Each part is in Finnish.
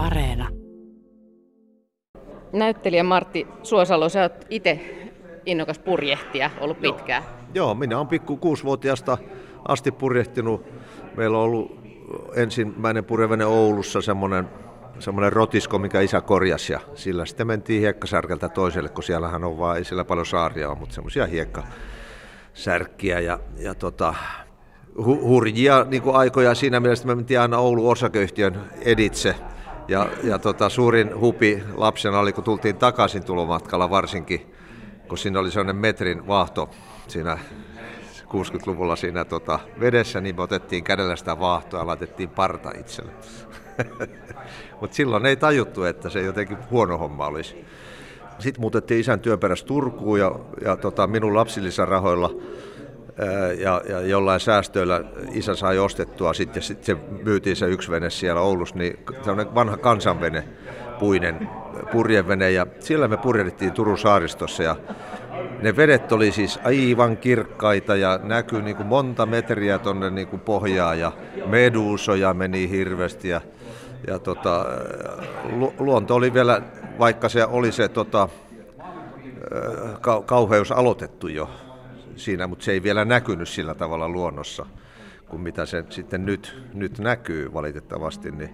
Areena. Näyttelijä Martti Suosalo, sä oot itse innokas purjehtija ollut pitkään. Joo, minä olen pikku kuusivuotiaasta asti purjehtinut. Meillä on ollut ensimmäinen purjevene Oulussa semmoinen semmoinen rotisko, mikä isä korjasi ja sillä sitten mentiin hiekkasärkeltä toiselle, kun siellähän on vaan, ei siellä paljon saaria ole, mutta semmoisia hiekkasärkkiä ja, ja tota, hu, hurjia niin kuin aikoja siinä mielessä, me mentiin aina Oulu osakeyhtiön editse ja, ja tota, suurin hupi lapsena oli, kun tultiin takaisin tulomatkalla varsinkin, kun siinä oli sellainen metrin vaahto siinä 60-luvulla siinä tota, vedessä, niin me otettiin kädellä sitä vaahtoa ja laitettiin parta itselle. Mutta silloin ei tajuttu, että se jotenkin huono homma olisi. Sitten muutettiin isän työn perässä Turkuun ja, ja tota, minun lapsillisarahoilla ja, ja jollain säästöillä isä sai ostettua sitten, sitten se myytiin se yksi vene siellä Oulussa, niin on vanha kansanvene, puinen purjevene. Ja siellä me purjehdittiin Turun saaristossa ja ne vedet oli siis aivan kirkkaita ja näkyi niin kuin monta metriä tuonne niin pohjaan ja meduusoja meni hirveästi ja, ja tota, luonto oli vielä, vaikka se oli se tota, kauheus aloitettu jo siinä, mutta se ei vielä näkynyt sillä tavalla luonnossa kuin mitä se sitten nyt, nyt näkyy valitettavasti, niin,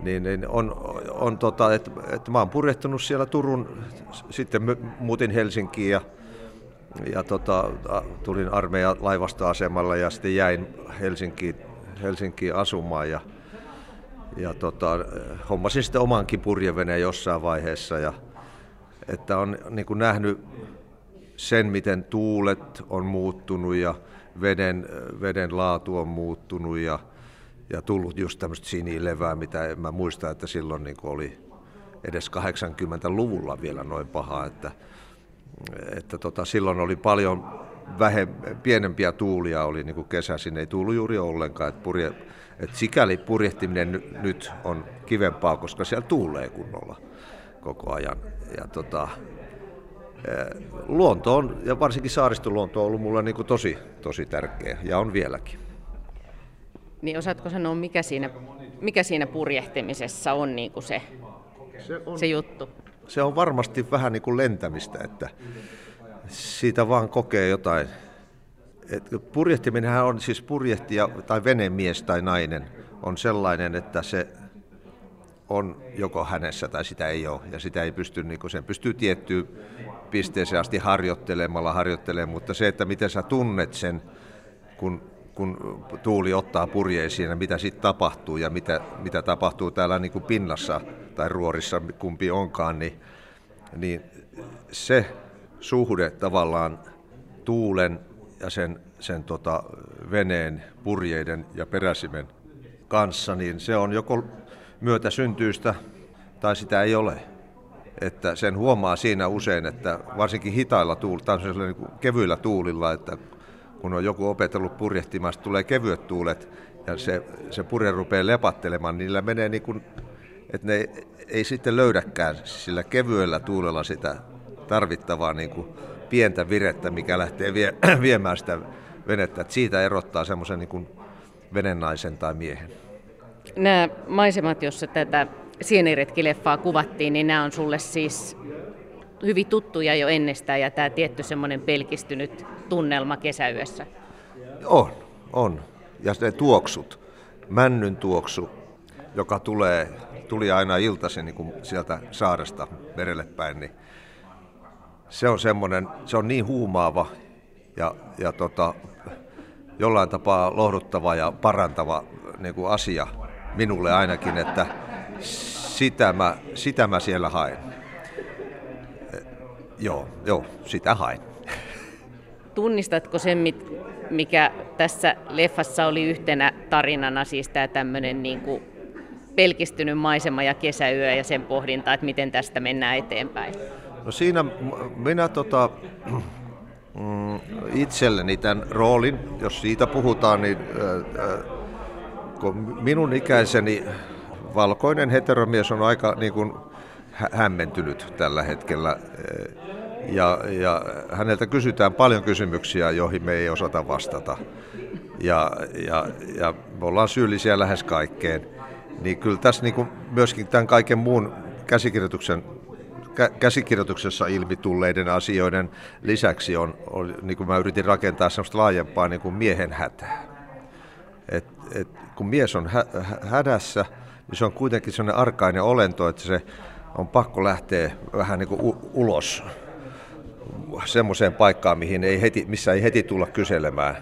niin, niin on, on tota, että, että mä oon purjehtunut siellä Turun, sitten muutin Helsinkiin ja, ja tota, tulin armeijan laivastoasemalle ja sitten jäin Helsinkiin, Helsinkiin asumaan ja, ja tota, hommasin sitten omankin purjeveneen jossain vaiheessa ja että on niin kuin nähnyt sen, miten tuulet on muuttunut ja veden, veden laatu on muuttunut ja, ja tullut just tämmöistä sinilevää, mitä en mä muista, että silloin niin oli edes 80-luvulla vielä noin paha, että, että tota, silloin oli paljon vähem, pienempiä tuulia oli niin kuin kesäisin, ei tullut juuri ollenkaan, että, purje, että sikäli purjehtiminen nyt on kivempaa, koska siellä tuulee kunnolla koko ajan. Ja tota, luonto on, ja varsinkin saaristoluonto on ollut mulle niin kuin tosi, tosi tärkeä, ja on vieläkin. Niin osaatko sanoa, mikä siinä, mikä siinä purjehtimisessa on, niin kuin se, se, on, se juttu? Se on varmasti vähän niin kuin lentämistä, että siitä vaan kokee jotain. Et purjehtiminenhän on siis purjehtija tai venemies tai nainen on sellainen, että se on joko hänessä tai sitä ei ole. Ja sitä ei pysty, niin sen pystyy tiettyyn pisteeseen asti harjoittelemalla harjoittelemaan, mutta se, että miten sä tunnet sen, kun, kun tuuli ottaa purjeisiin ja mitä sitten tapahtuu ja mitä, mitä tapahtuu täällä niin kuin pinnassa tai ruorissa, kumpi onkaan, niin, niin se suhde tavallaan tuulen ja sen, sen tota veneen, purjeiden ja peräsimen kanssa, niin se on joko myötäsyntyistä tai sitä ei ole. Että sen huomaa siinä usein, että varsinkin hitailla tuulilla, tai niin kevyillä tuulilla, että kun on joku opetellut purjehtimasta, tulee kevyet tuulet ja se, se purje rupeaa lepattelemaan, niillä menee niin kuin, että ne ei sitten löydäkään sillä kevyellä tuulella sitä tarvittavaa niin kuin pientä virettä, mikä lähtee vie, viemään sitä venettä. Että siitä erottaa semmoisen niin venennaisen tai miehen. Nämä maisemat, joissa tätä sieniretkileffaa kuvattiin, niin nämä on sulle siis hyvin tuttuja jo ennestään ja tämä tietty semmoinen pelkistynyt tunnelma kesäyössä. On, on. Ja ne tuoksut, männyn tuoksu, joka tulee, tuli aina iltaisin niin sieltä saaresta merelle päin, niin se on semmoinen, se on niin huumaava ja, ja tota, jollain tapaa lohduttava ja parantava niin kuin asia minulle ainakin, että sitä mä, sitä mä siellä haen. Joo, joo, sitä haen. Tunnistatko sen, mikä tässä leffassa oli yhtenä tarinana, siis tämä tämmöinen niin kuin pelkistynyt maisema ja kesäyö ja sen pohdinta, että miten tästä mennään eteenpäin? No siinä minä tota, mm, itselleni tämän roolin, jos siitä puhutaan, niin äh, kun minun ikäiseni valkoinen heteromies on aika niin kuin hämmentynyt tällä hetkellä. Ja, ja häneltä kysytään paljon kysymyksiä, joihin me ei osata vastata. Ja, ja, ja me ollaan syyllisiä lähes kaikkeen. Niin kyllä tässä niin kuin myöskin tämän kaiken muun käsikirjoituksen käsikirjoituksessa ilmi tulleiden asioiden lisäksi on, on niin kuin mä yritin rakentaa sellaista laajempaa niin kuin miehen hätää. Et, et, kun mies on hä, hädässä, niin se on kuitenkin sellainen arkainen olento, että se on pakko lähteä vähän niin kuin u- ulos semmoiseen paikkaan, mihin ei heti, missä ei heti tulla kyselemään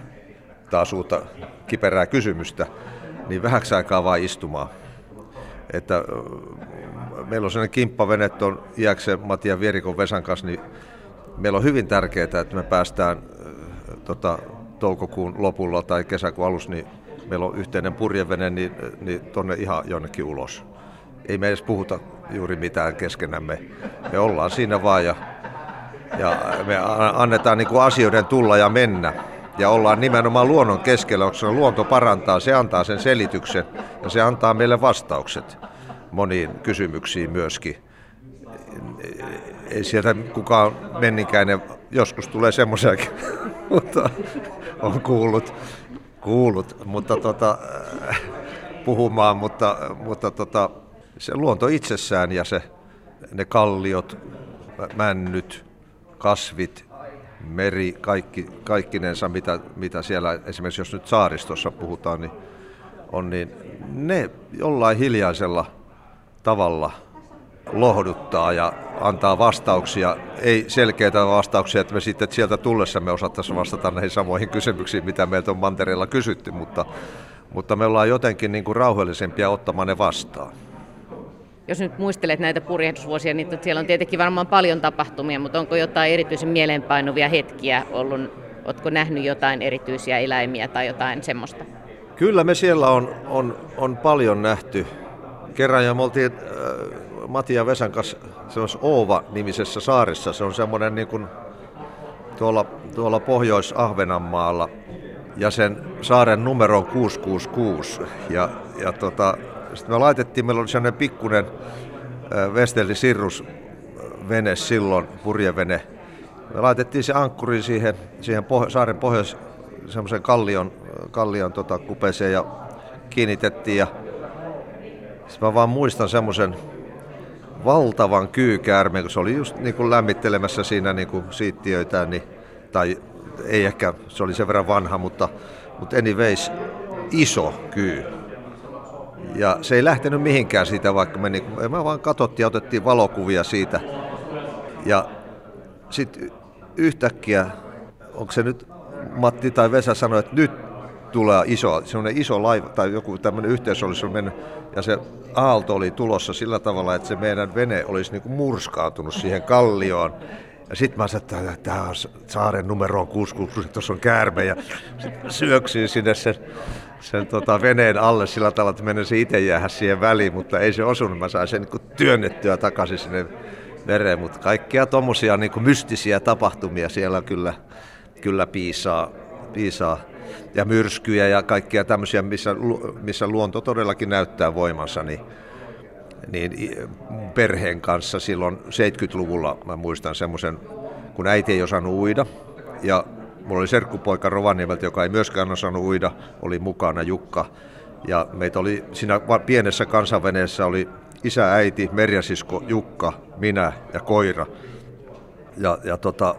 taas uutta kiperää kysymystä, niin vähäksi aikaa vaan istumaan. Että meillä on sellainen kimppavene tuon Iäksen Matian Vierikon Vesan kanssa, niin meillä on hyvin tärkeää, että me päästään tota, toukokuun lopulla tai kesäkuun alussa, niin meillä on yhteinen purjevene, niin, niin tuonne ihan jonnekin ulos. Ei me edes puhuta juuri mitään keskenämme. Me ollaan siinä vaan ja, ja me annetaan niin kuin asioiden tulla ja mennä. Ja ollaan nimenomaan luonnon keskellä, koska luonto parantaa, se antaa sen selityksen ja se antaa meille vastaukset moniin kysymyksiin myöskin. Ei sieltä kukaan menninkäinen, joskus tulee semmoisiakin, mutta on kuullut, kuullut mutta tota, puhumaan, mutta, mutta tota, se luonto itsessään ja se, ne kalliot, männyt, kasvit, meri, kaikki, kaikkinensa, mitä, mitä siellä esimerkiksi jos nyt saaristossa puhutaan, niin on, niin ne jollain hiljaisella tavalla lohduttaa ja antaa vastauksia, ei selkeitä vastauksia, että me sitten että sieltä tullessa me osattaisiin vastata näihin samoihin kysymyksiin, mitä meiltä on mantereella kysytty, mutta, mutta me ollaan jotenkin niin kuin rauhallisempia ottamaan ne vastaan. Jos nyt muistelet näitä purjehdusvuosia, niin siellä on tietenkin varmaan paljon tapahtumia, mutta onko jotain erityisen mieleenpainuvia hetkiä ollut? Oletko nähnyt jotain erityisiä eläimiä tai jotain semmoista? Kyllä me siellä on, on, on paljon nähty kerran ja me oltiin äh, Mati ja Vesan kanssa semmoisessa Oova-nimisessä saaressa. Se on semmoinen niin kuin tuolla, tuolla Pohjois-Ahvenanmaalla ja sen saaren numero on 666. Ja, ja tota, sitten me laitettiin, meillä oli semmoinen pikkunen Vesteli Sirrus vene silloin, purjevene. Me laitettiin se ankkuri siihen, siihen poh- saaren pohjois semmoisen kallion, kallion tota, kupeeseen ja kiinnitettiin ja sitten mä vaan muistan semmoisen valtavan kyykäärmeen, kun se oli just niin kuin lämmittelemässä siinä niin kuin siittiöitä, niin, tai ei ehkä, se oli sen verran vanha, mutta, mutta anyways, iso kyy. Ja se ei lähtenyt mihinkään siitä, vaikka me, niin, me vaan katsottiin ja otettiin valokuvia siitä. Ja sitten yhtäkkiä, onko se nyt Matti tai Vesa sanoi, että nyt tulee iso, semmoinen iso laiva tai joku tämmöinen yhteys olisi mennyt ja se aalto oli tulossa sillä tavalla, että se meidän vene olisi niin kuin murskautunut siihen kallioon. Ja sitten mä sanoin, että tämä on saaren numero 666, tuossa on käärme ja syöksyin sinne sen, sen tota veneen alle sillä tavalla, että menen itse jäädä siihen väliin, mutta ei se osunut. Mä sain sen niin työnnettyä takaisin sinne vereen, mutta kaikkia tuommoisia niin mystisiä tapahtumia siellä kyllä, kyllä piisaa, piisaa ja myrskyjä ja kaikkia tämmöisiä, missä, missä luonto todellakin näyttää voimansa, niin, niin perheen kanssa silloin 70-luvulla mä muistan semmoisen, kun äiti ei osannut uida ja mulla oli serkkupoika Rovaniemeltä, joka ei myöskään osannut uida, oli mukana Jukka. Ja meitä oli siinä pienessä kansanveneessä oli isä, äiti, Merjasisko, Jukka, minä ja koira. Ja, ja tota,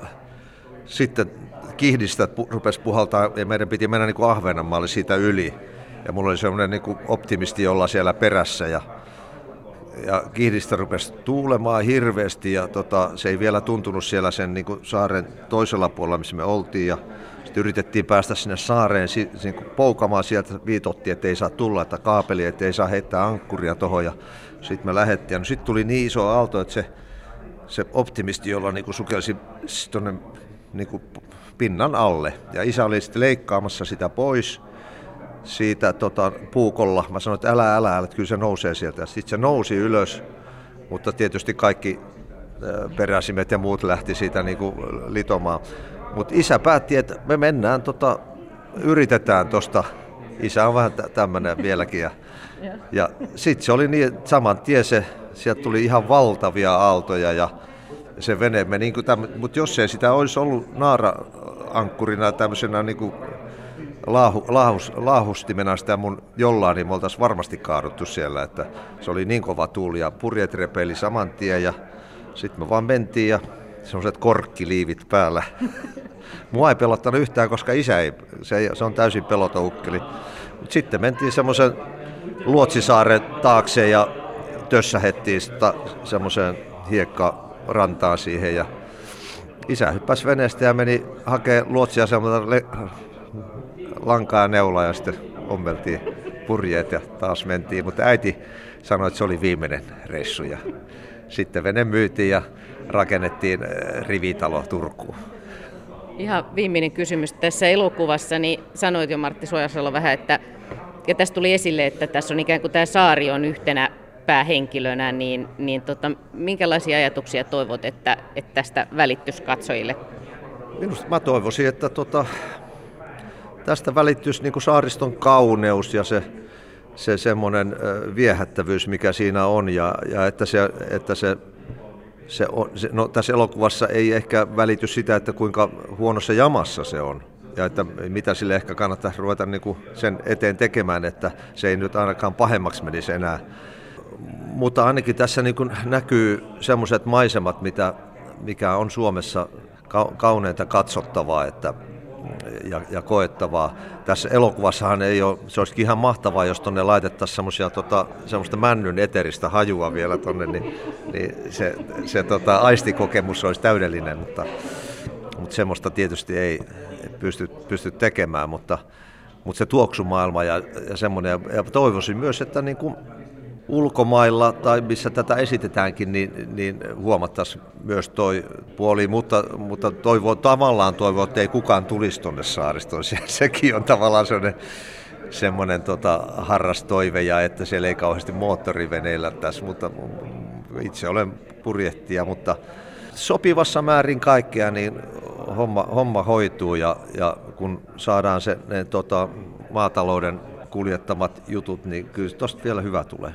sitten kihdistä rupesi puhaltaa ja meidän piti mennä niin kuin Ahvenanmaalle siitä yli. Ja mulla oli semmoinen niin optimisti olla siellä perässä ja, ja kihdistä rupesi tuulemaan hirveästi ja tota, se ei vielä tuntunut siellä sen niin kuin saaren toisella puolella, missä me oltiin. Ja sitten yritettiin päästä sinne saareen niin kuin poukamaan sieltä, viitottiin, että ei saa tulla, että kaapeli, että ei saa heittää ankkuria tuohon. Ja sitten me lähdettiin. No sitten tuli niin iso aalto, että se, se optimisti, jolla niin kuin sukelsi tuonne niin kuin pinnan alle. Ja isä oli sitten leikkaamassa sitä pois siitä tota, puukolla. Mä sanoin, että älä, älä, älä, että kyllä se nousee sieltä. Sitten se nousi ylös, mutta tietysti kaikki peräsimet ja muut lähti siitä niin kuin litomaan. Mutta isä päätti, että me mennään, tota, yritetään tuosta. Isä on vähän tämmöinen vieläkin. Ja, ja sitten se oli niin, saman tien se, sieltä tuli ihan valtavia aaltoja ja se vene meni, niin mutta jos ei sitä olisi ollut naara-ankkurina tämmöisenä niin kuin laahu, laahus, laahustimena sitä mun jollain, niin me oltaisiin varmasti kaaduttu siellä, että se oli niin kova tuuli ja purjet repeili saman tien ja sitten me vaan mentiin ja semmoiset korkkiliivit päällä. Mua ei pelottanut yhtään, koska isä ei, se, se on täysin peloton ukkeli. Mut sitten mentiin semmoisen Luotsisaaren taakse ja tössähettiin semmoiseen hiekkarantaan siihen ja isä hyppäsi veneestä ja meni hakemaan luotsia semmoista le- lankaa ja neulaa ja sitten ommeltiin purjeet ja taas mentiin, mutta äiti sanoi, että se oli viimeinen reissu ja sitten vene myytiin ja rakennettiin äh, rivitalo Turkuun. Ihan viimeinen kysymys. Tässä elokuvassa niin sanoit jo Martti Suojasalo vähän, että ja tässä tuli esille, että tässä on ikään kuin tämä saari on yhtenä päähenkilönä, niin, niin tota, minkälaisia ajatuksia toivot, että, että tästä välittyisi katsojille? Minusta mä toivoisin, että tota, tästä välittyisi niin kuin saariston kauneus ja se, se semmoinen viehättävyys, mikä siinä on, ja, ja että se, että se se on, se, no, tässä elokuvassa ei ehkä välity sitä, että kuinka huonossa jamassa se on. Ja että mitä sille ehkä kannattaa ruveta niin kuin sen eteen tekemään, että se ei nyt ainakaan pahemmaksi menisi enää. Mutta ainakin tässä niin kuin näkyy semmoiset maisemat, mitä, mikä on Suomessa kauneinta katsottavaa, että ja, ja koettavaa. Tässä elokuvassahan ei ole, se olisi ihan mahtavaa, jos tuonne laitettaisiin semmoisia tota, semmoista männyn eteristä hajua vielä tuonne, niin, niin se, se tota, aistikokemus olisi täydellinen, mutta, mutta semmoista tietysti ei pysty, pysty tekemään, mutta, mutta se tuoksumaailma ja, ja semmoinen, ja toivoisin myös, että niin kuin ulkomailla tai missä tätä esitetäänkin, niin, niin huomattaisiin myös toi puoli, mutta, mutta toivo, tavallaan toivoo, että ei kukaan tulisi tuonne saaristoon. Se, sekin on tavallaan sellainen semmoinen tota, harrastoive ja että siellä ei kauheasti moottoriveneillä tässä, mutta itse olen purjehtija, mutta sopivassa määrin kaikkea, niin homma, homma hoituu ja, ja kun saadaan se ne, tota, maatalouden kuljettamat jutut, niin kyllä tuosta vielä hyvä tulee.